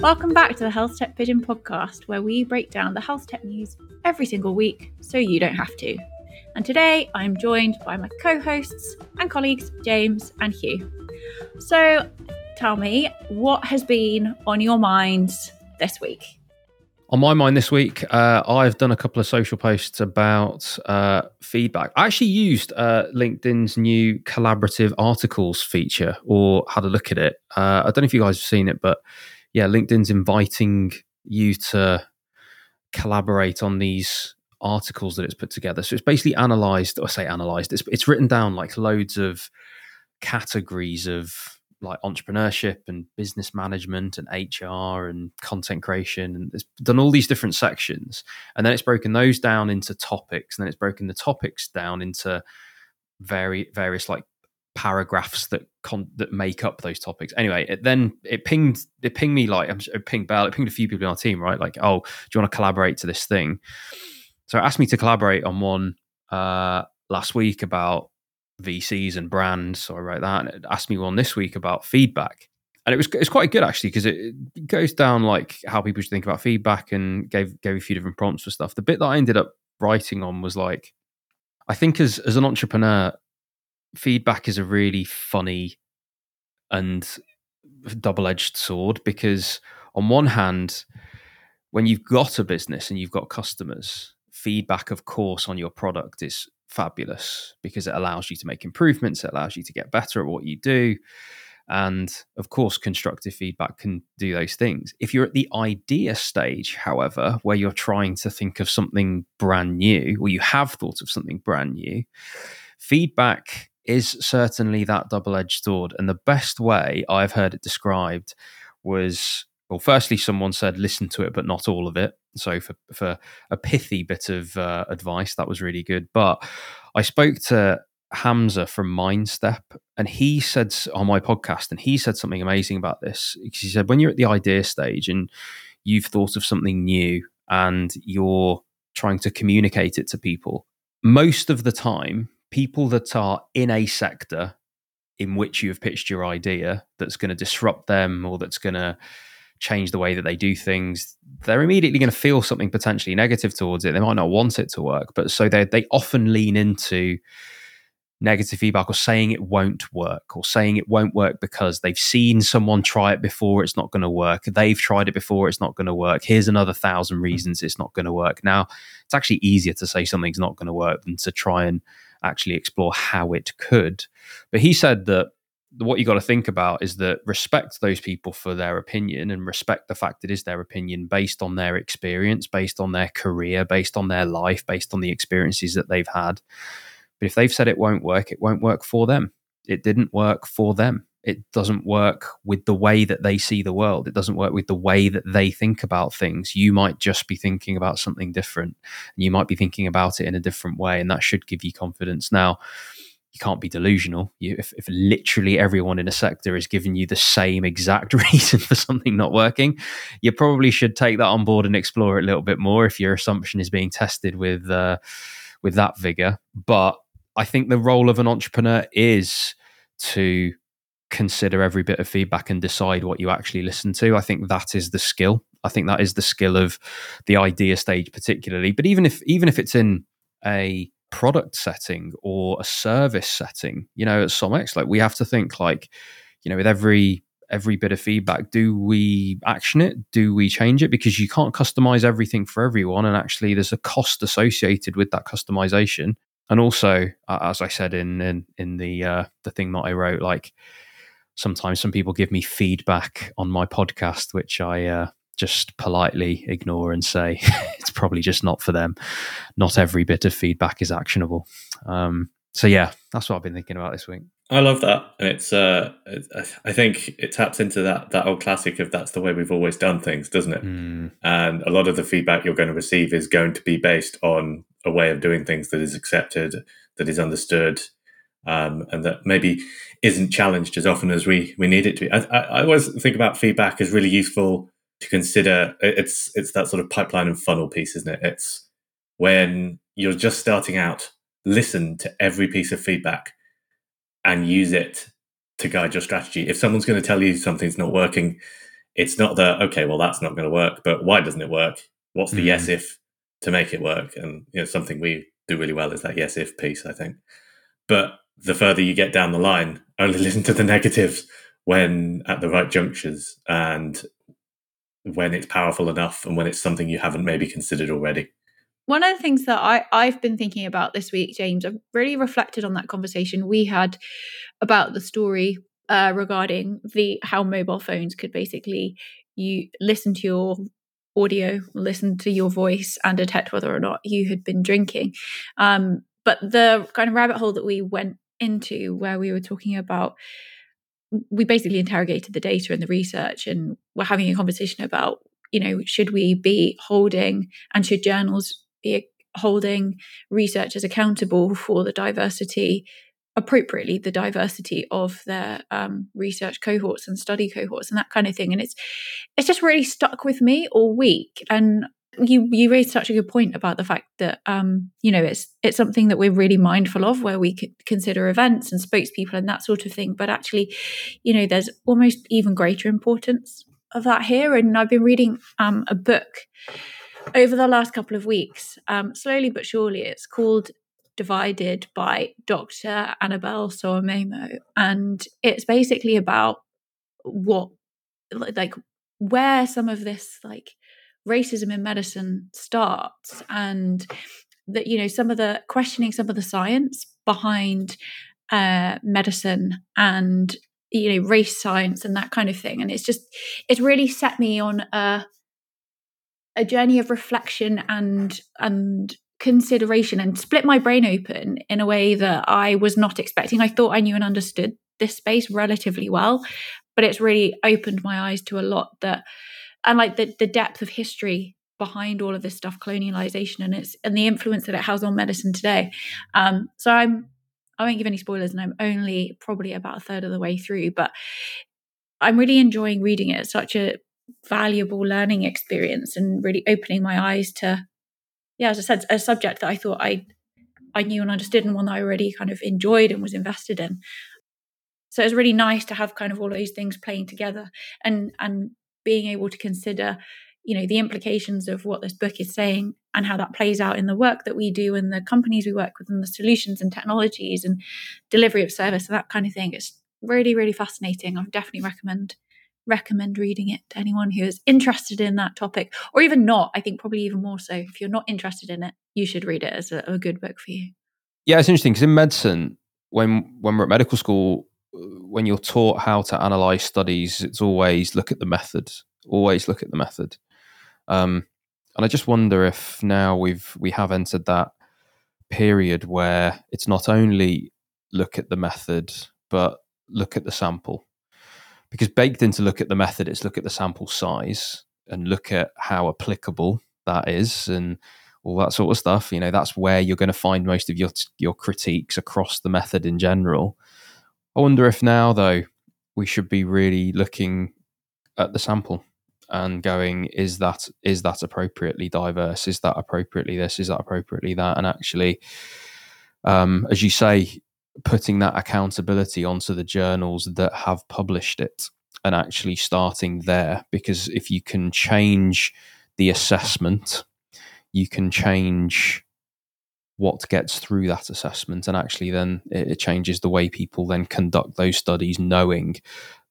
Welcome back to the Health Tech Pigeon podcast, where we break down the health tech news every single week so you don't have to. And today I'm joined by my co hosts and colleagues, James and Huw. So tell me, what has been on your minds this week? On my mind this week, uh, I've done a couple of social posts about uh, feedback. I actually used uh, LinkedIn's new collaborative articles feature or had a look at it. Uh, I don't know if you guys have seen it, but yeah, LinkedIn's inviting you to collaborate on these articles that it's put together. So it's basically analyzed, or say analyzed, it's, it's written down like loads of categories of like entrepreneurship and business management and HR and content creation and it's done all these different sections and then it's broken those down into topics and then it's broken the topics down into very various like paragraphs that con- that make up those topics. Anyway, it then it pinged it pinged me like it pinged Bell, it pinged a few people in our team, right? Like, oh, do you want to collaborate to this thing? So it asked me to collaborate on one uh, last week about VCs and brands. So I wrote that. And it asked me one this week about feedback. And it was it's quite good actually because it, goes down like how people should think about feedback and gave gave a few different prompts for stuff. The bit that I ended up writing on was like, I think as as an entrepreneur, feedback is a really funny and double edged sword because on one hand, when you've got a business and you've got customers, feedback, of course, on your product is fabulous because it allows you to make improvements, it allows you to get better at what you do. And of course, constructive feedback can do those things. If you're at the idea stage, however, where you're trying to think of something brand new, or you have thought of something brand new, feedback is certainly that double edged sword. And the best way I've heard it described was well, firstly, someone said listen to it, but not all of it. So for for a pithy bit of uh, advice, that was really good. But I spoke to Hamza from Mindstep, and he said on my podcast, and he said something amazing about this. He said when you're at the idea stage and you've thought of something new and you're trying to communicate it to people, most of the time, people that are in a sector in which you have pitched your idea that's going to disrupt them or that's going to change the way that they do things, they're immediately going to feel something potentially negative towards it. They might not want it to work, but so they they often lean into negative feedback or saying it won't work or saying it won't work because they've seen someone try it before it's not going to work. They've tried it before it's not going to work. Here's another thousand reasons it's not going to work. Now it's actually easier to say something's not going to work than to try and actually explore how it could but he said that what you got to think about is that respect those people for their opinion and respect the fact it is their opinion based on their experience, based on their career, based on their life, based on the experiences that they've had. But if they've said it won't work, it won't work for them. It didn't work for them. It doesn't work with the way that they see the world. It doesn't work with the way that they think about things. You might just be thinking about something different and you might be thinking about it in a different way. And that should give you confidence. Now, you can't be delusional. You, if, if literally everyone in a sector is giving you the same exact reason for something not working, you probably should take that on board and explore it a little bit more if your assumption is being tested with uh, with that vigor. But I think the role of an entrepreneur is to consider every bit of feedback and decide what you actually listen to. I think that is the skill. I think that is the skill of the idea stage, particularly. But even if even if it's in a product setting or a service setting you know at SomX like we have to think like you know with every every bit of feedback do we action it do we change it because you can't customize everything for everyone and actually there's a cost associated with that customization and also as i said in in, in the uh, the thing that i wrote like sometimes some people give me feedback on my podcast which i uh, just politely ignore and say it's probably just not for them. Not every bit of feedback is actionable. Um, so yeah, that's what I've been thinking about this week. I love that, and it's. Uh, I think it taps into that that old classic of that's the way we've always done things, doesn't it? Mm. And a lot of the feedback you're going to receive is going to be based on a way of doing things that is accepted, that is understood, um, and that maybe isn't challenged as often as we we need it to be. I, I, I always think about feedback as really useful to consider it's it's that sort of pipeline and funnel piece isn't it it's when you're just starting out listen to every piece of feedback and use it to guide your strategy if someone's going to tell you something's not working it's not the okay, well that's not going to work, but why doesn't it work? What's the mm. yes if to make it work? And you know something we do really well is that yes if piece, I think. But the further you get down the line, only listen to the negatives when at the right junctures and when it's powerful enough and when it's something you haven't maybe considered already. One of the things that I, I've been thinking about this week, James, I've really reflected on that conversation we had about the story uh, regarding the how mobile phones could basically you listen to your audio, listen to your voice, and detect whether or not you had been drinking. Um, but the kind of rabbit hole that we went into, where we were talking about we basically interrogated the data and the research and we're having a conversation about you know should we be holding and should journals be holding researchers accountable for the diversity appropriately the diversity of their um, research cohorts and study cohorts and that kind of thing. And it's it's just really stuck with me all week. And you you raised such a good point about the fact that um, you know it's it's something that we're really mindful of where we consider events and spokespeople and that sort of thing. But actually you know there's almost even greater importance of that here. And I've been reading um, a book over the last couple of weeks um, slowly but surely. It's called divided by Dr. Annabel Sowemimo and it's basically about what like where some of this like racism in medicine starts and that you know some of the questioning some of the science behind uh, medicine and you know race science and that kind of thing and it's just it's really set me on a a journey of reflection and and consideration and split my brain open in a way that I was not expecting. I thought I knew and understood this space relatively well, but it's really opened my eyes to a lot that and like the, the depth of history behind all of this stuff colonialization and its and the influence that it has on medicine today. Um so i'm i won't give any spoilers and i'm only probably about a third of the way through but i'm really enjoying reading it. It's such a valuable learning experience and really opening my eyes to yeah as i said a subject that i thought i i knew and understood and one that i already kind of enjoyed and was invested in. So it's really nice to have kind of all those things playing together and and being able to consider you know the implications of what this book is saying and how that plays out in the work that we do and the companies we work with and the solutions and technologies and delivery of service and that kind of thing. It's really really fascinating. I definitely recommend recommend reading it to anyone who is interested in that topic or even not. I think probably even more so if you're not interested in it you should read it as a, a good book for you. Yeah it's interesting because in medicine when when we're at medical school when you're taught how to analyze studies, it's always look at the method. Always look at the method. Um, and I just wonder if now we've we have entered that period where it's not only look at the method, but look at the sample. Because baked into look at the method, it's look at the sample size and look at how applicable that is and all that sort of stuff. You know, that's where you're going to find most of your your critiques across the method in general. I wonder if now, though, we should be really looking at the sample and going, is that is that appropriately diverse? Is that appropriately this? Is that appropriately that? And actually, um, as you say, putting that accountability onto the journals that have published it and actually starting there, because if you can change the assessment, you can change what gets through that assessment. And actually then it, it, changes the way people then conduct those studies knowing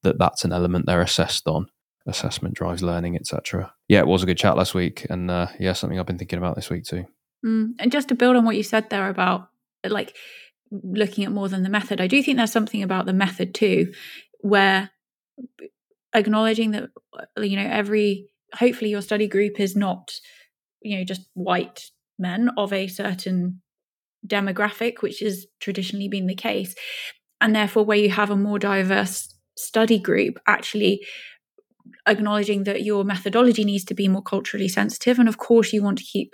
that that's an element they're assessed on. Assessment drives learning etc yeah it was a good chat last week. And uh, yeah something i've been thinking about this week too. Mm, and just to build on what you said there about like looking at more than the method i do think there's something about the method too where acknowledging that you know every hopefully your study group is not you know just white men of a certain demographic, which has traditionally been the case. And therefore, where you have a more diverse study group, actually acknowledging that your methodology needs to be more culturally sensitive. And of course, you want to keep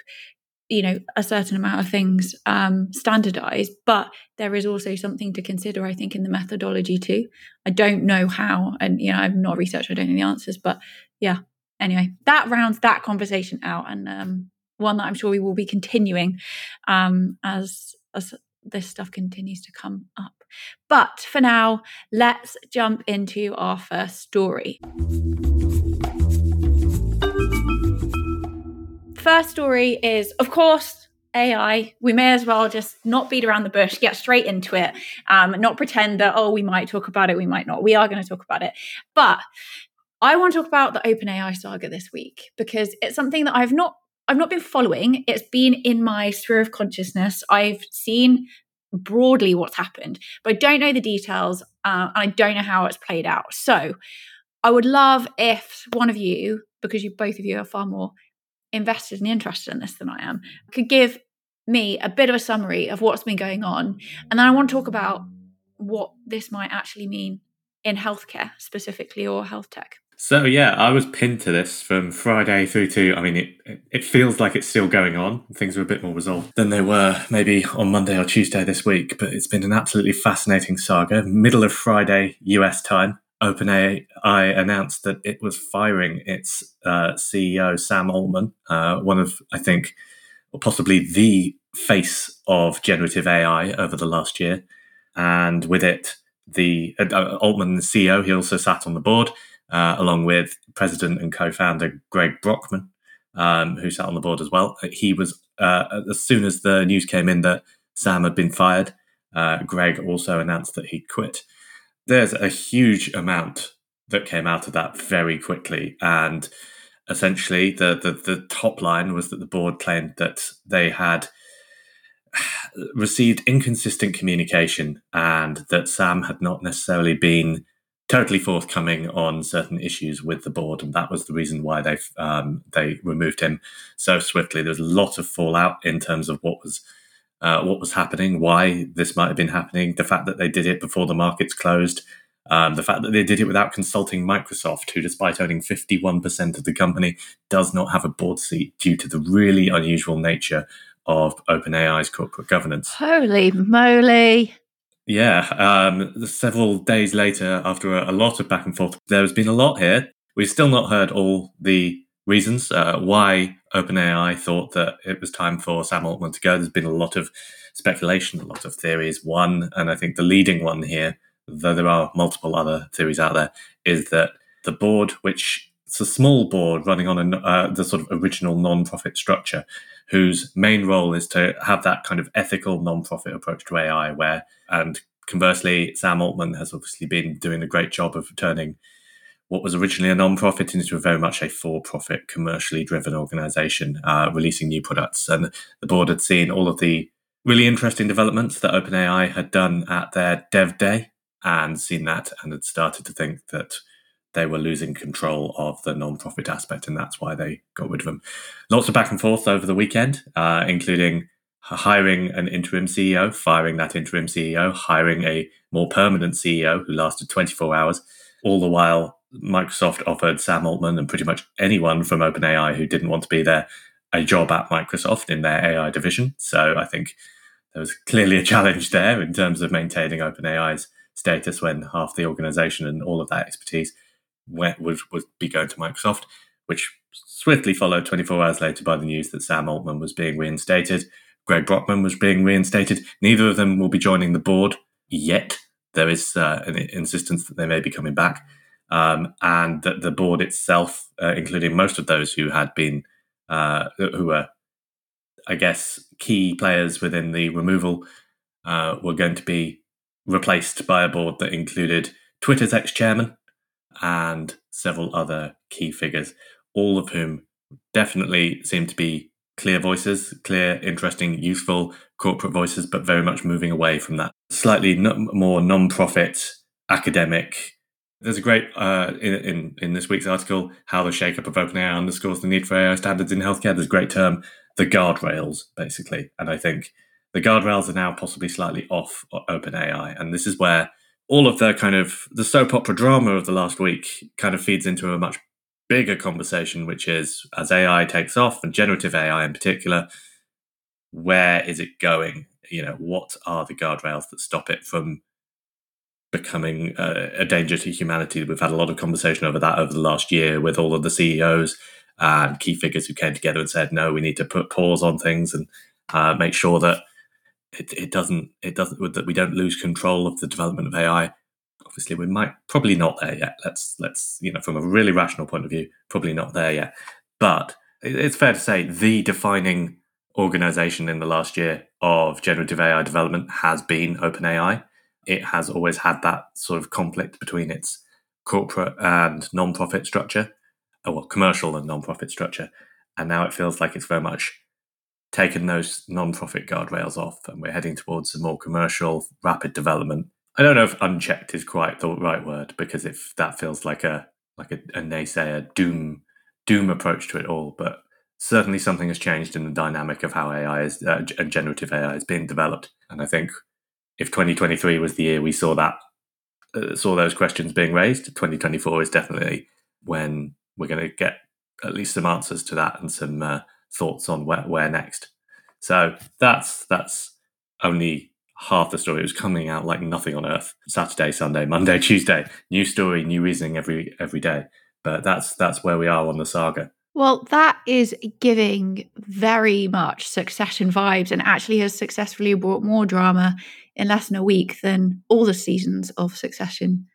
you know a certain amount of things um, standardized but there is also something to consider i think in the methodology too i don't know how and you know i'm not a researcher i don't know the answers but yeah anyway that rounds that conversation out and um, one that I'm sure we will be continuing um, as as this stuff continues to come up. But for now, let's jump into our first story. First story is, of course, AI, we may as well just not beat around the bush, get straight into it, um, not pretend that, oh, we might talk about it, we might not. We are going to talk about it. But I want to talk about the OpenAI saga this week because it's something that I've not I've not been following. It's been in my sphere of consciousness. I've seen broadly what's happened, but I don't know the details uh, and I don't know how it's played out. So I would love if one of you, because you both of you are far more invested and interested in this than I am, could give me a bit of a summary of what's been going on. And then I want to talk about what this might actually mean in healthcare specifically or health tech. So yeah, I was pinned to this from Friday through to. I mean, it it feels like it's still going on. Things are a bit more resolved than they were maybe on Monday or Tuesday this week. But it's been an absolutely fascinating saga. Middle of Friday U.S. time, OpenAI announced that it was firing its uh, CEO Sam Altman, uh, one of I think, or possibly the face of generative AI over the last year, and with it, the uh, Altman, the CEO, he also sat on the board uh, along with president and co-founder Greg Brockman, um, who sat on the board as well. He was uh, as soon as the news came in that Sam had been fired. Uh, Greg also announced that he'd quit. There's a huge amount that came out of that very quickly, and essentially the, the the top line was that the board claimed that they had received inconsistent communication and that Sam had not necessarily been totally forthcoming on certain issues with the board, and that was the reason why they um, they removed him so swiftly. There was a lot of fallout in terms of what was uh, what was happening, why this might have been happening, the fact that they did it before the markets closed, um, the fact that they did it without consulting Microsoft, who, despite owning 51% of the company, does not have a board seat due to the really unusual nature of OpenAI's corporate governance. Holy moly. Yeah, um, several days later, after a, a, lot of back and forth, there has been a lot here. We've still not heard all the reasons uh, why OpenAI thought that it was time for Sam Altman to go. There's been a lot of speculation, a lot of theories. One, and I think the leading one here, though there are multiple other theories out there, is that the board, which it's a small board running on a, uh, the sort of original non-profit structure, whose main role is to have that kind of ethical non-profit approach to AI, where and conversely, Sam Altman has obviously been doing a great job of turning what was originally a non-profit into a very much a for-profit, commercially driven organization, uh, releasing new products. And the board had seen all of the really interesting developments that OpenAI had done at their Dev Day, and seen that, and had started to think that they were losing control of the non-profit aspect, and that's why they got rid of them. Lots of back and forth over the weekend, uh, including hiring an interim CEO, firing that interim CEO, hiring a more permanent CEO who lasted 24 hours. All the while, Microsoft offered Sam Altman and pretty much anyone from OpenAI who didn't want to be there a job at Microsoft in their AI division. So I think there was clearly a challenge there in terms of maintaining OpenAI's status when half the organization and all of that expertise went, would, would be going to Microsoft, which swiftly followed 24 hours later by the news that Sam Altman was being reinstated. Greg Brockman was being reinstated. Neither of them will be joining the board yet. There is uh, an insistence that they may be coming back. Um, and that the board itself, uh, including most of those who had been, uh, who were, I guess, key players within the removal, uh, were going to be replaced by a board that included Twitter's ex chairman, and several other key figures, all of whom definitely seem to be clear voices, clear, interesting, useful corporate voices, but very much moving away from that slightly more non-profit academic. There's a great uh, in, in in this week's article how the shakeup of OpenAI underscores the need for AI standards in healthcare. There's a great term, the guardrails, basically, and I think the guardrails are now possibly slightly off OpenAI, and this is where all of the kind of the soap opera drama of the last week kind of feeds into a much bigger conversation, which is as AI takes off and generative AI in particular, where is it going? You know, what are the guardrails that stop it from becoming a, a danger to humanity? We've had a lot of conversation over that over the last year with all of the CEOs and key figures who came together and said, no, we need to put pause on things and uh, make sure that it, it doesn't it doesn't that we don't lose control of the development of AI. Obviously, we might probably not there yet. Let's let's you know from a really rational point of view, probably not there yet. But it's fair to say the defining organization in the last year of generative AI development has been OpenAI. It has always had that sort of conflict between its corporate and non-profit structure, or uh, well, commercial and non-profit structure, and now it feels like it's very much taken those non-profit guardrails off, and we're heading towards a more commercial, rapid development. I don't know if unchecked is quite the right word because if that feels like a like a, a naysayer doom doom approach to it all, but certainly something has changed in the dynamic of how AI is uh, and generative AI is being developed. And I think if 2023 was the year we saw that uh, saw those questions being raised, 2024 is definitely when we're going to get at least some answers to that and some uh, thoughts on where, where next. So that's that's only half the story. It was coming out like nothing on earth. Saturday, Sunday, Monday, Tuesday, new story, new reasoning every every day. But that's that's where we are on the saga. Well, that is giving very much succession vibes and actually has successfully brought more drama in less than a week than all the seasons of succession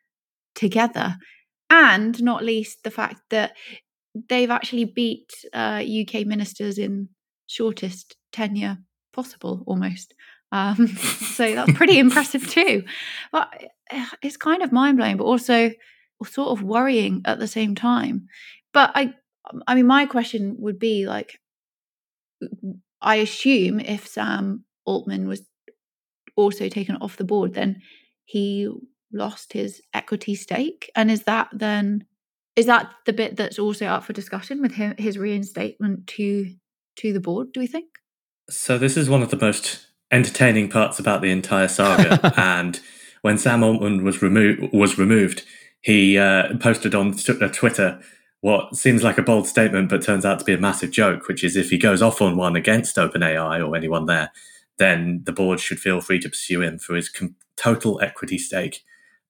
together. And not least the fact that they've actually beat uh, UK ministers in shortest tenure possible almost. Um, so that's pretty impressive too. But eh, it's kind of mind blowing, but also sort of worrying at the same time. But I, I mean, my question would be like, I assume if Sam Altman was also taken off the board, then he lost his equity stake. And is that then is that the bit that's also up for discussion with him, his reinstatement to to the board? Do we think? So this is one of the most entertaining parts about the entire saga. and when Sam Altman was removed, was removed, he uh, posted on uh, Twitter what seems like a bold statement, but turns out to be a massive joke, which is if he goes off on one against OpenAI or anyone there, then the board should feel free to pursue him for his com- total equity stake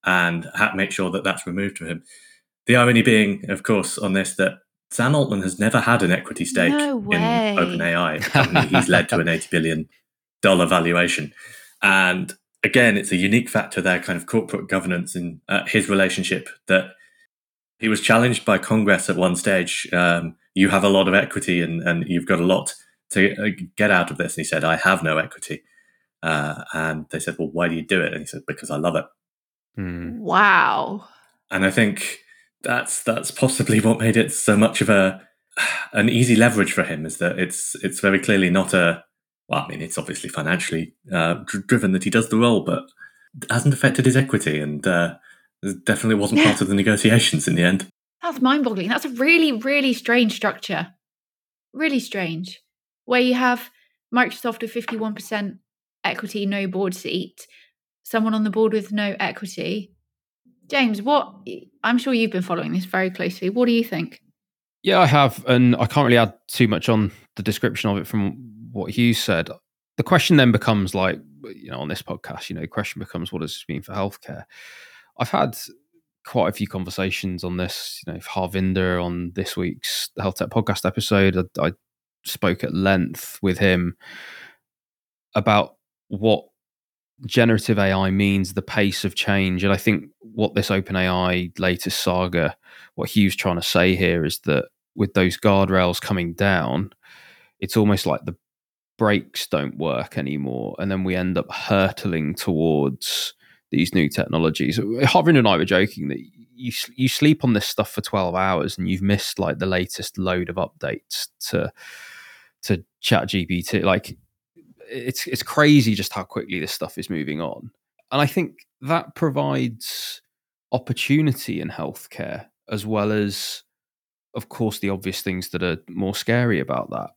and ha- make sure that that's removed from him. The irony being, of course, on this that Sam Altman has never had an equity stake no in OpenAI. he's led to an eighty billion dollar valuation, and again, it's a unique factor there, kind of corporate governance in uh, his relationship that he was challenged by Congress at one stage. Um, you have a lot of equity and, and you've got a lot to uh, get out of this. And he said, I have no equity. Uh, and they said, Well, why do you do it? And he said, Because I love it. Hmm. Wow. And I think that's that's possibly what made it so much of a an easy leverage for him is that it's it's very clearly not a well, I mean, it's obviously financially uh, driven that he does the role, but hasn't affected his equity and uh, definitely wasn't part of the negotiations in the end. That's mind boggling. That's a really, really strange structure. Really strange. Where you have Microsoft with 51% equity, no board seat, someone on the board with no equity. James, what I'm sure you've been following this very closely. What do you think? Yeah, I have, and I can't really add too much on the description of it from what Huw said, the question then becomes like, you know, on this podcast, you know, the question becomes, what does this mean for healthcare? I've had quite a few conversations on this. You know, Harvinder on this week's Health Tech podcast episode, I, I spoke at length with him about what generative AI means, the pace of change. And I think what this OpenAI latest saga, what Huw's trying to say here is that with those guardrails coming down, it's almost like the brakes don't work anymore, and then we end up hurtling towards these new technologies. Hovrin and I were joking that you you sleep on this stuff for twelve hours and you've missed like the latest load of updates to to Chat GPT. Like it's it's crazy just how quickly this stuff is moving on, and I think that provides opportunity in healthcare as well as, of course, the obvious things that are more scary about that.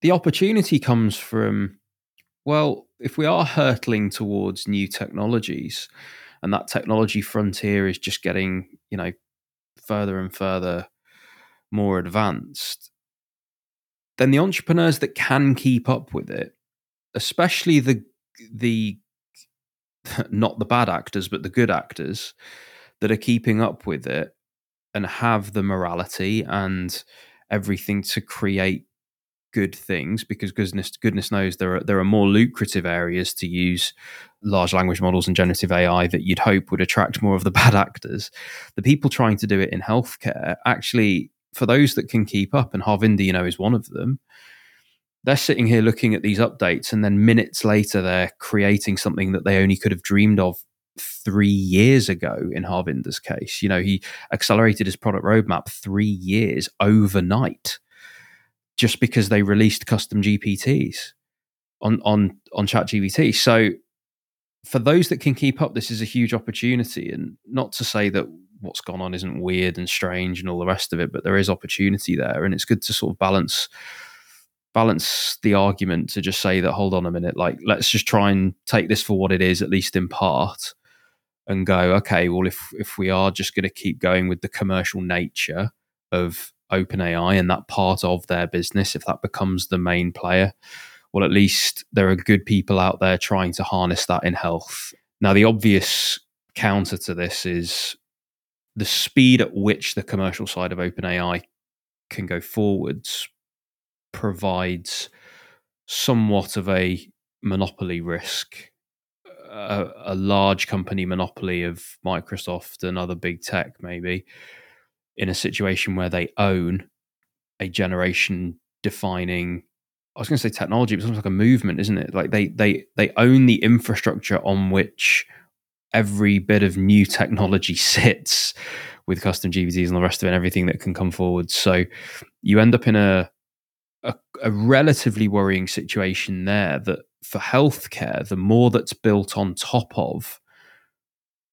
The opportunity comes from, well, if we are hurtling towards new technologies and that technology frontier is just getting, you know, further and further more advanced, then the entrepreneurs that can keep up with it, especially the the not the bad actors but the good actors that are keeping up with it and have the morality and everything to create good things because goodness goodness knows there are there are more lucrative areas to use large language models and generative AI that you'd hope would attract more of the bad actors. The people trying to do it in healthcare actually for those that can keep up, and Harvinder, you know, is one of them, they're sitting here looking at these updates, and then minutes later, they're creating something that they only could have dreamed of three years ago in Harvinder's case. You know, he accelerated his product roadmap three years overnight just because they released custom GPTs on on on ChatGPT. So for those that can keep up, this is a huge opportunity. And not to say that what's gone on isn't weird and strange and all the rest of it, but there is opportunity there. And it's good to sort of balance balance the argument to just say that hold on a minute like let's just try and take this for what it is at least in part and go okay well if if we are just going to keep going with the commercial nature of OpenAI and that part of their business if that becomes the main player well at least there are good people out there trying to harness that in health. Now the obvious counter to this is the speed at which the commercial side of OpenAI can go forwards provides somewhat of a monopoly risk, a, a, large company monopoly of Microsoft and other big tech, maybe, in a situation where they own a generation defining. I was going to say technology, but it's almost like a movement, isn't it? Like they they they own the infrastructure on which every bit of new technology sits with custom GPTs and the rest of it, and everything that can come forward. So you end up in a a, a relatively worrying situation there that for healthcare, the more that's built on top of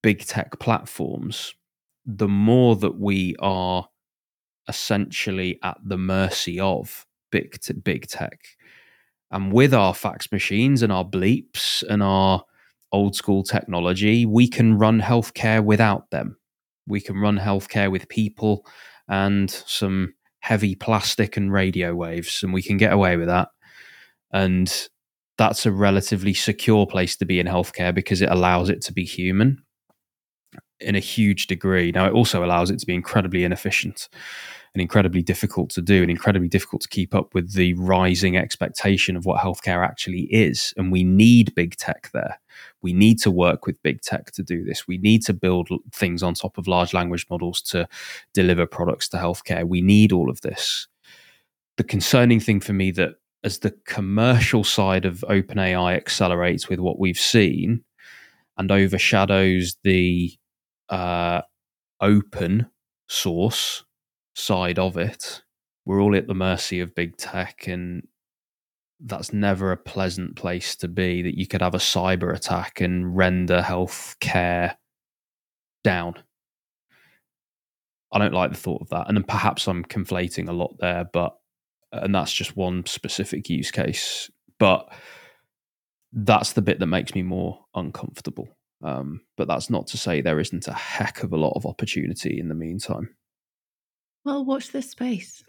big tech platforms, the more that we are essentially at the mercy of big t- big tech. And with our fax machines and our bleeps and our old school technology, we can run healthcare without them. We can run healthcare with people and some heavy plastic and radio waves, and we can get away with that. And that's a relatively secure place to be in healthcare because it allows it to be human in a huge degree. Now, it also allows it to be incredibly inefficient and incredibly difficult to do and incredibly difficult to keep up with the rising expectation of what healthcare actually is. And we need big tech there. We need to work with big tech to do this. We need to build things on top of large language models to deliver products to healthcare. We need all of this. The concerning thing for me that as the commercial side of OpenAI accelerates with what we've seen and overshadows the uh, open source side of it, we're all at the mercy of big tech and that's never a pleasant place to be that you could have a cyber attack and render health care down. I don't like the thought of that. And then perhaps I'm conflating a lot there, but and that's just one specific use case. But that's the bit that makes me more uncomfortable. Um, but that's not to say there isn't a heck of a lot of opportunity in the meantime. Well, watch this space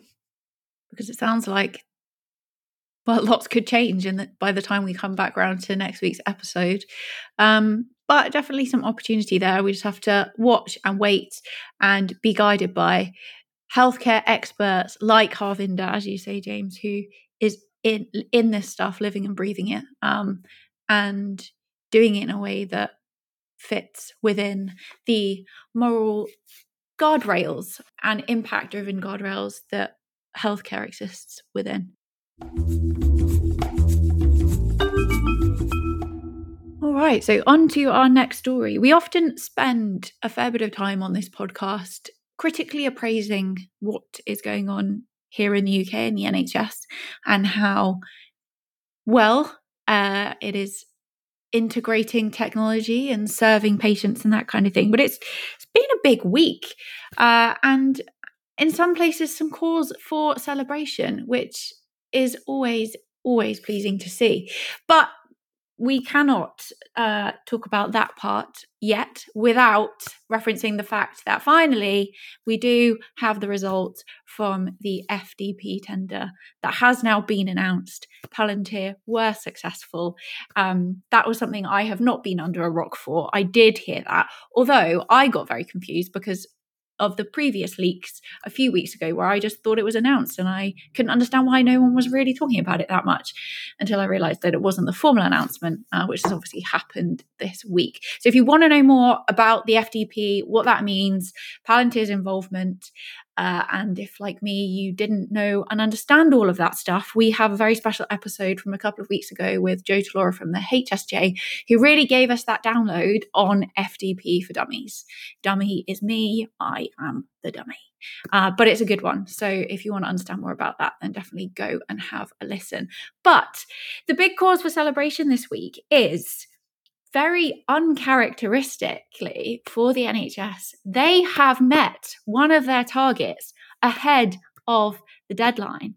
because it sounds like well, lots could change, and by the time we come back around to next week's episode, um, but definitely some opportunity there. We just have to watch and wait and be guided by healthcare experts like Harvinder, as you say, James, who is in in this stuff, living and breathing it, um, and doing it in a way that fits within the moral guardrails and impact driven guardrails that healthcare exists within. All right, so on to our next story. We often spend a fair bit of time on this podcast critically appraising what is going on here in the UK in the NHS and how well uh, it is integrating technology and serving patients and that kind of thing. But it's it's been a big week, uh, and in some places, some cause for celebration, which is always always pleasing to see. But we cannot uh, talk about that part yet without referencing the fact that finally we do have the result from the FDP tender that has now been announced. Palantir were successful. Um, that was something I have not been under a rock for. I did hear that, although I got very confused because of the previous leaks a few weeks ago where I just thought it was announced and I couldn't understand why no one was really talking about it that much until I realized that it wasn't the formal announcement, uh, which has obviously happened this week. So if you want to know more about the FDP, what that means, Palantir's involvement, Uh, and if, like me, you didn't know and understand all of that stuff, we have a very special episode from a couple of weeks ago with Joe Talora from the HSJ, who really gave us that download on FDP for Dummies. Dummy is me, I am the dummy. Uh, but it's a good one. So if you want to understand more about that, then definitely go and have a listen. But the big cause for celebration this week is very uncharacteristically for the NHS, they have met one of their targets ahead of the deadline.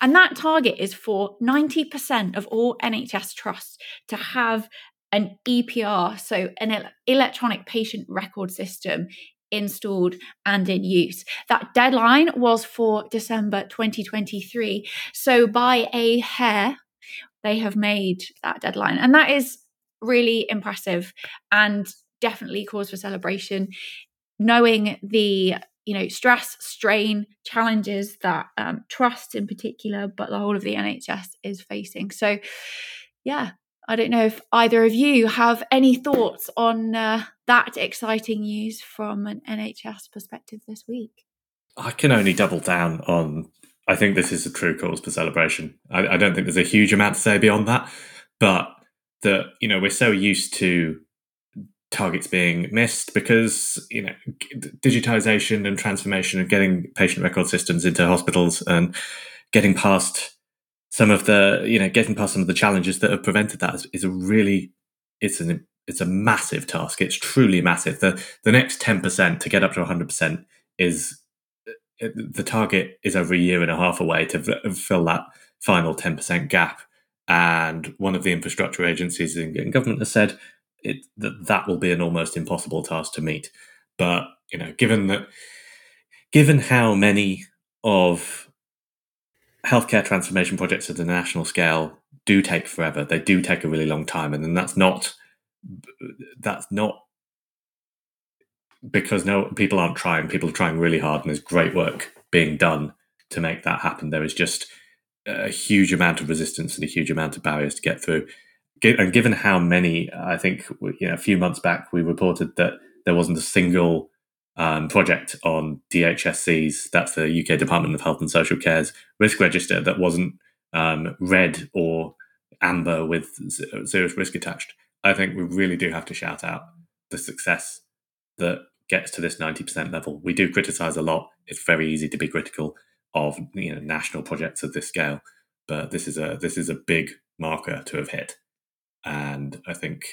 And that target is for 90% of all NHS trusts to have an EPR, so an electronic patient record system installed and in use. That deadline was for December 2023. So by a hair, they have made that deadline. And that is really impressive and definitely cause for celebration. Knowing the you know stress, strain, challenges that um, trust in particular, but the whole of the NHS is facing. So, yeah, I don't know if either of you have any thoughts on uh, that exciting news from an NHS perspective this week. I can only double down on. I think this is a true cause for celebration. I, I don't think there's a huge amount to say beyond that, but that you know we're so used to targets being missed because you know digitization and transformation and getting patient record systems into hospitals and getting past some of the you know getting past some of the challenges that have prevented that is, is a really it's an it's a massive task. It's truly massive. The the next 10% to get up to 100% is uh, uh, the target is over a year and a half away to fill that final 10% gap and one of the infrastructure agencies in, government has said it, that that will be an almost impossible task to meet. But you know, given that, given how many of healthcare transformation projects at the national scale do take forever, they do take a really long time, and then that's not that's not because no people aren't trying. People are trying really hard, and there's great work being done to make that happen. There is just a huge amount of resistance and a huge amount of barriers to get through. And given how many, I think you know, a few months back we reported that there wasn't a single um, project on DHSC's, that's the UK Department of Health and Social Care's risk register, that wasn't um, red or amber with serious risk attached. I think we really do have to shout out the success that gets to this 90% level. We do criticize a lot. It's very easy to be critical of you know national projects of this scale. But this is a this is a big marker to have hit, and I think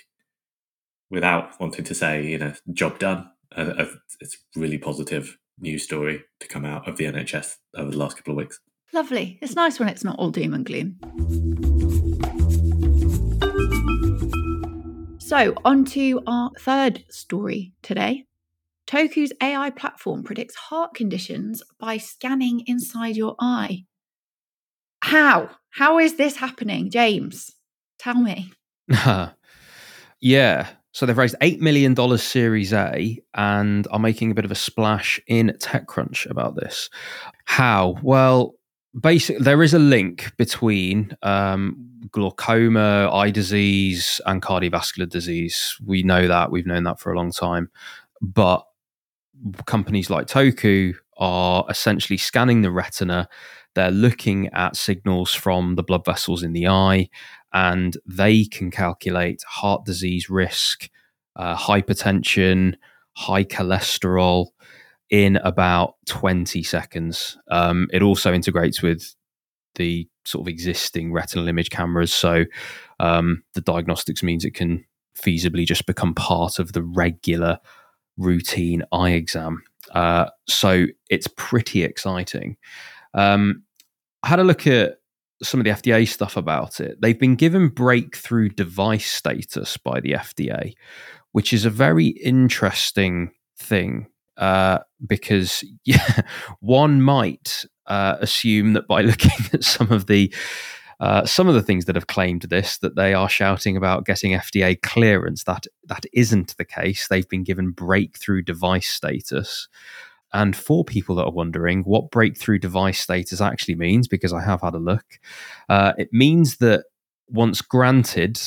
without wanting to say you know job done, uh, uh, it's really positive news story to come out of the NHS over the last couple of weeks. Lovely. It's nice when it's not all doom and gloom. So, on to our third story today. Toku's AI platform predicts heart conditions by scanning inside your eye. How? How is this happening, James? Tell me. yeah. So they've raised $8 million Series A and are making a bit of a splash in TechCrunch about this. How? Well, basically, there is a link between um, glaucoma, eye disease, and cardiovascular disease. We know that. We've known that for a long time. But companies like Toku are essentially scanning the retina. They're looking at signals from the blood vessels in the eye, and they can calculate heart disease risk, uh, hypertension, high cholesterol in about 20 seconds. Um, it also integrates with the sort of existing retinal image cameras. So um, the diagnostics means it can feasibly just become part of the regular routine eye exam. Uh, so it's pretty exciting. Um, I had a look at some of the FDA stuff about it. They've been given breakthrough device status by the FDA, which is a very interesting thing uh, because yeah, one might uh, assume that by looking at some of the uh, some of the things that have claimed this that they are shouting about getting FDA clearance that that isn't the case. They've been given breakthrough device status. And for people that are wondering what breakthrough device status actually means, because I have had a look, uh, it means that once granted,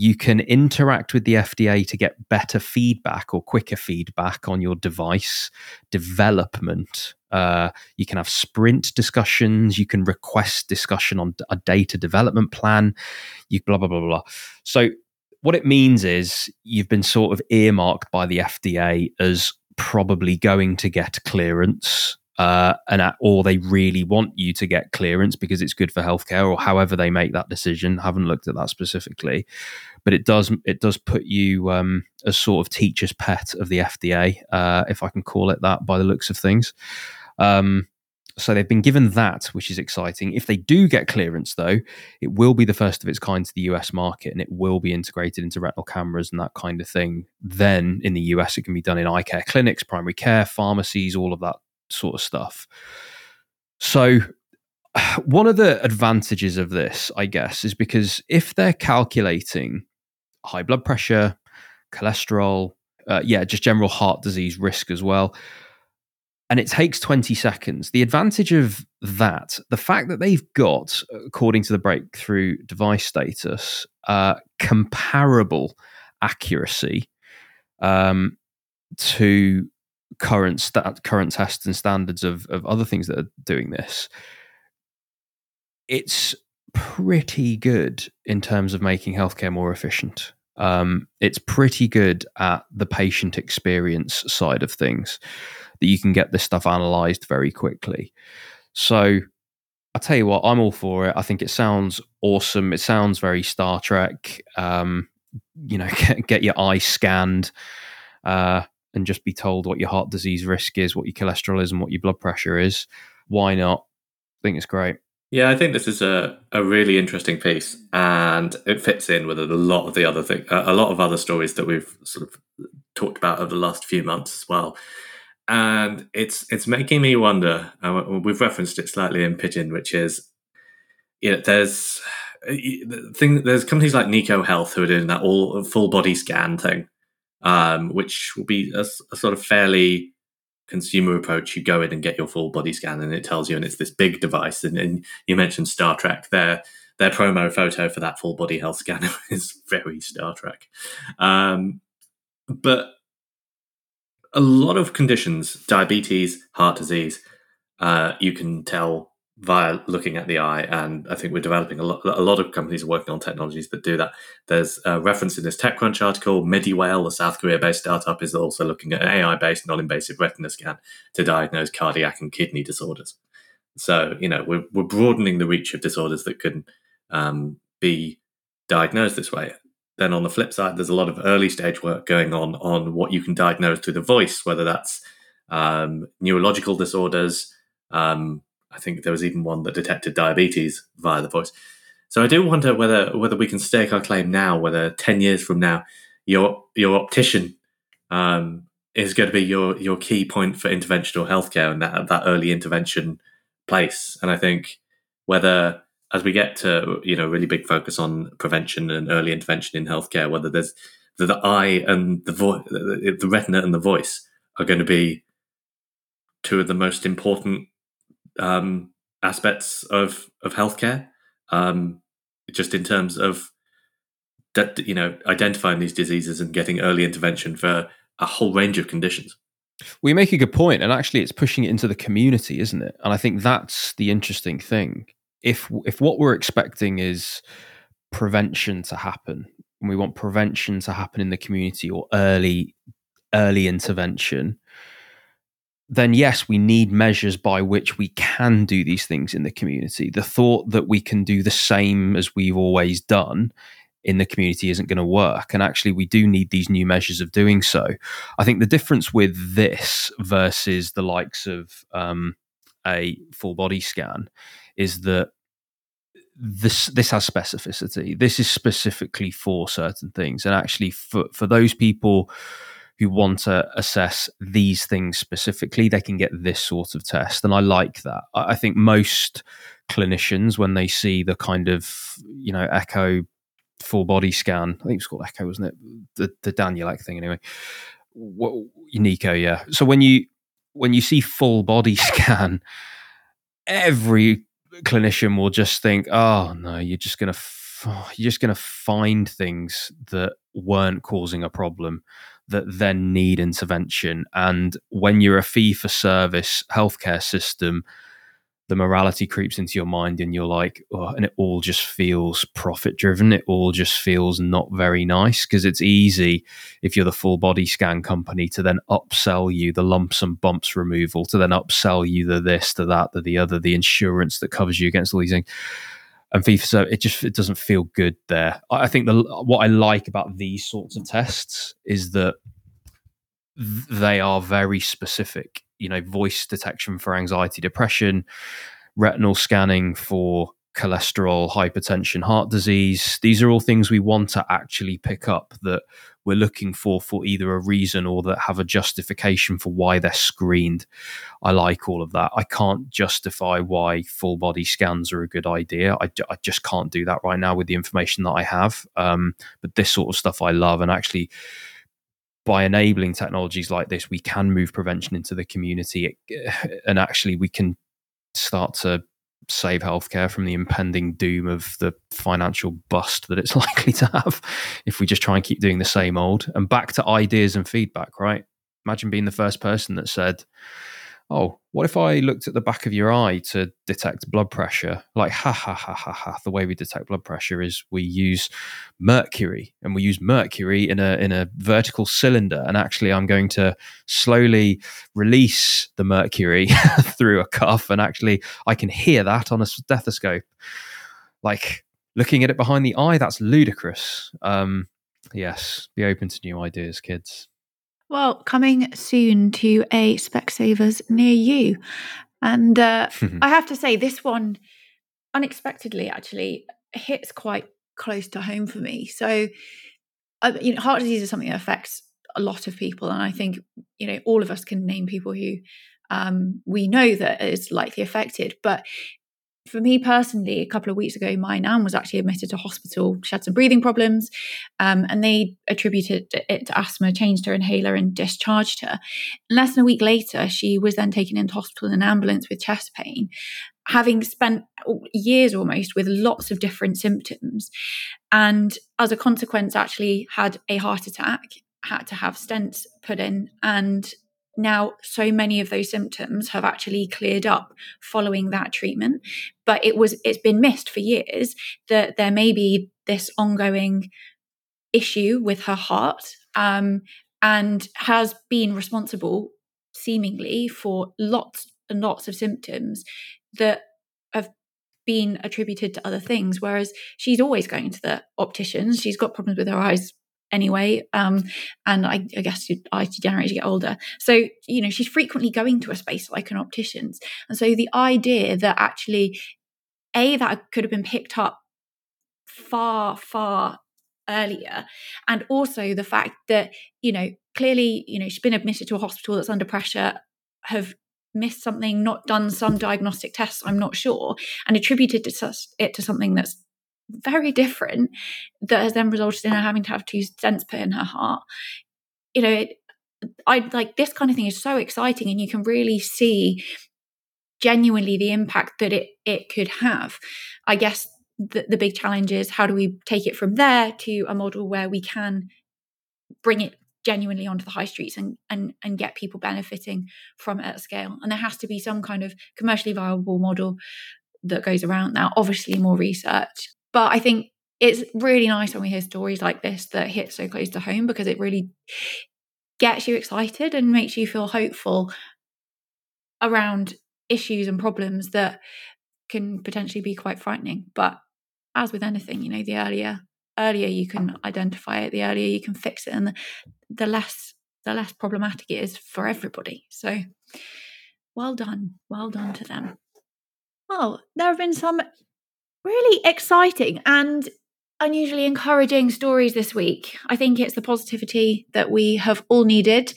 You can interact with the FDA to get better feedback or quicker feedback on your device development. Uh, you can have sprint discussions. You can request discussion on a data development plan. You blah blah blah blah. So what it means is you've been sort of earmarked by the FDA as probably going to get clearance uh, and at, or they really want you to get clearance because it's good for healthcare, or however they make that decision. Haven't looked at that specifically, but it does it does put you um, as sort of teacher's pet of the FDA, uh, if I can call it that, by the looks of things. Um, so they've been given that, which is exciting. If they do get clearance, though, it will be the first of its kind to the US market, and it will be integrated into retinal cameras and that kind of thing. Then in the US, it can be done in eye care clinics, primary care, pharmacies, all of that sort of stuff. So, one of the advantages of this, I guess, is because if they're calculating high blood pressure, cholesterol, uh, yeah, just general heart disease risk as well, and it takes 20 seconds, the advantage of that, the fact that they've got, according to the breakthrough device status, uh, comparable accuracy um, to current stat, current tests and standards of, of other things that are doing this, it's pretty good in terms of making healthcare more efficient. Um, it's pretty good at the patient experience side of things that you can get this stuff analyzed very quickly. So I tell you what, I'm all for it. I think it sounds awesome. It sounds very Star Trek. Um, you know, get, get, your eye scanned. Uh, and just be told what your heart disease risk is, what your cholesterol is, and what your blood pressure is. Why not? I think it's great. Yeah, I think this is a, a really interesting piece, and it fits in with a lot of the other thing, a lot of other stories that we've sort of talked about over the last few months as well. And it's it's making me wonder. Uh, we've referenced it slightly in Pigeon, which is, you know, there's thing, there's companies like Neko Health who are doing that all full body scan thing, um, which will be a, a, sort of fairly consumer approach. You go in and get your full body scan, and it tells you, and it's this big device. And, and you mentioned Star Trek. Their their promo photo for that full body health scanner is very Star Trek. Um, but a lot of conditions, diabetes, heart disease, uh, you can tell via looking at the eye. And I think we're developing a lot. A lot of companies are working on technologies that do that. There's a reference in this TechCrunch article. Mediwhale, a South Korea-based startup, is also looking at an AI-based non-invasive retina scan to diagnose cardiac and kidney disorders. So you know we're we're broadening the reach of disorders that can um, be diagnosed this way. Then on the flip side, there's a lot of early stage work going on on what you can diagnose through the voice, whether that's um, neurological disorders, um, I think there was even one that detected diabetes via the voice. So I do wonder whether whether we can stake our claim now, whether ten years from now, your your optician um, is going to be your your key point for interventional healthcare and that that early intervention place. And I think whether as we get to you know really big focus on prevention and early intervention in healthcare, whether there's the, the eye and the voice, the, the retina and the voice are going to be two of the most important um, aspects of of healthcare, um, just in terms of that you know identifying these diseases and getting early intervention for a whole range of conditions. We make a good point, and actually, it's pushing it into the community, isn't it? And I think that's the interesting thing. If if what we're expecting is prevention to happen, and we want prevention to happen in the community or early early intervention, then yes, we need measures by which we can do these things in the community. The thought that we can do the same as we've always done in the community isn't going to work. And actually, we do need these new measures of doing so. I think the difference with this versus the likes of um, a full body scan is that this this has specificity. This is specifically for certain things, and actually for for those people who want to assess these things specifically, they can get this sort of test. And I like that. I think most clinicians, when they see the kind of, you know, echo full body scan, I think it's called echo, wasn't it? The, the Daniel Ek thing anyway. What, Neko, yeah. So when you, when you see full body scan, every clinician will just think, oh no, you're just going to you're just going to find things that weren't causing a problem that then need intervention. And when you're a fee for service healthcare system, the morality creeps into your mind and you're like, oh, and it all just feels profit driven. It all just feels not very nice because it's easy if you're the full body scan company to then upsell you the lumps and bumps removal, to then upsell you the this, the that, the the other, the insurance that covers you against all these things. And FIFA, so it just it doesn't feel good there. I think the what I like about these sorts of tests is that they are very specific you know voice detection for anxiety depression retinal scanning for cholesterol hypertension heart disease these are all things we want to actually pick up that we're looking for for either a reason or that have a justification for why they're screened. I like all of that. I can't justify why full body scans are a good idea. I, I just can't do that right now with the information that i have. Um, but this sort of stuff i love and actually by enabling technologies like this, we can move prevention into the community, and actually we can start to save healthcare from the impending doom of the financial bust that it's likely to have if we just try and keep doing the same old. And back to ideas and feedback, right? Imagine being the first person that said, oh, what if I looked at the back of your eye to detect blood pressure? Like, ha ha ha ha ha. The way we detect blood pressure is we use mercury, and we use mercury in a in a vertical cylinder. And actually, I'm going to slowly release the mercury through a cuff, and actually, I can hear that on a stethoscope. Like looking at it behind the eye, that's ludicrous. Um, yes, be open to new ideas, kids. Well, coming soon to a Specsavers near you. And uh, I have to say, this one unexpectedly actually hits quite close to home for me. So, uh, you know, heart disease is something that affects a lot of people. And I think, you know, all of us can name people who um, we know that is likely affected. But for me personally, a couple of weeks ago, my nan was actually admitted to hospital. She had some breathing problems, um, and they attributed it to asthma, changed her inhaler, and discharged her. Less than a week later, she was then taken into hospital in an ambulance with chest pain, having spent years almost with lots of different symptoms. And as a consequence, actually had a heart attack, had to have stents put in, and now so many of those symptoms have actually cleared up following that treatment but it was it's been missed for years that there may be this ongoing issue with her heart um, and has been responsible seemingly for lots and lots of symptoms that have been attributed to other things whereas she's always going to the opticians she's got problems with her eyes anyway. Um, and I, I guess eye degenerate as you get older. So, you know, she's frequently going to a space like an optician's. And so the idea that actually, A, that could have been picked up far, far earlier. And also the fact that, you know, clearly, you know, she's been admitted to a hospital that's under pressure, have missed something, not done some diagnostic tests, I'm not sure, and attributed it to something that's very different that has then resulted in her having to have two stents put in her heart. You know, it, I like this kind of thing is so exciting, and you can really see genuinely the impact that it it could have. I guess the, the big challenge is how do we take it from there to a model where we can bring it genuinely onto the high streets and and and get people benefiting from it at scale. And there has to be some kind of commercially viable model that goes around now. Obviously, more research, but I think it's really nice when we hear stories like this that hit so close to home because it really gets you excited and makes you feel hopeful around issues and problems that can potentially be quite frightening. But as with anything, you know, the earlier earlier you can identify it, the earlier you can fix it, and the, the less the less problematic it is for everybody. So well done. Well done to them. Well, there have been some really exciting and unusually encouraging stories this week. I think it's the positivity that we have all needed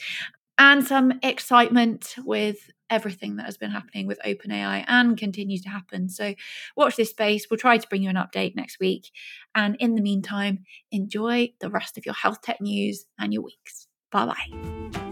and some excitement with everything that has been happening with OpenAI and continues to happen. So, watch this space. We'll try to bring you an update next week. And in the meantime, enjoy the rest of your health tech news and your weeks. Bye bye.